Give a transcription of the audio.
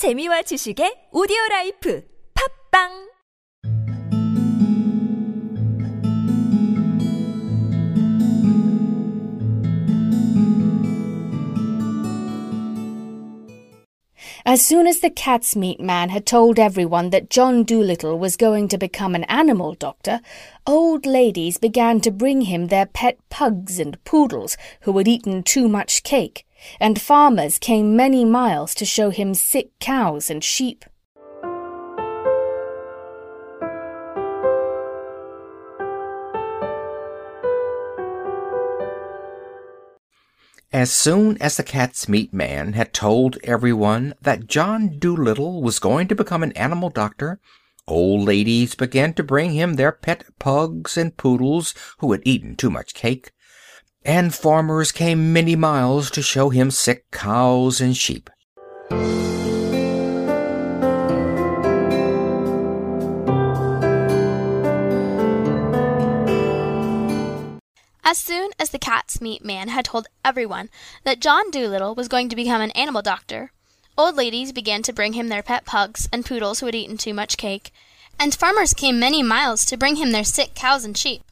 재미와 지식의 오디오 라이프 As soon as the cat's meat man had told everyone that John Dolittle was going to become an animal doctor, old ladies began to bring him their pet pugs and poodles who had eaten too much cake, and farmers came many miles to show him sick cows and sheep. As soon as the cat's meat man had told everyone that John Dolittle was going to become an animal doctor, old ladies began to bring him their pet pugs and poodles who had eaten too much cake, and farmers came many miles to show him sick cows and sheep. As soon as the cat's meat man had told everyone that John Dolittle was going to become an animal doctor, old ladies began to bring him their pet pugs and poodles who had eaten too much cake, and farmers came many miles to bring him their sick cows and sheep.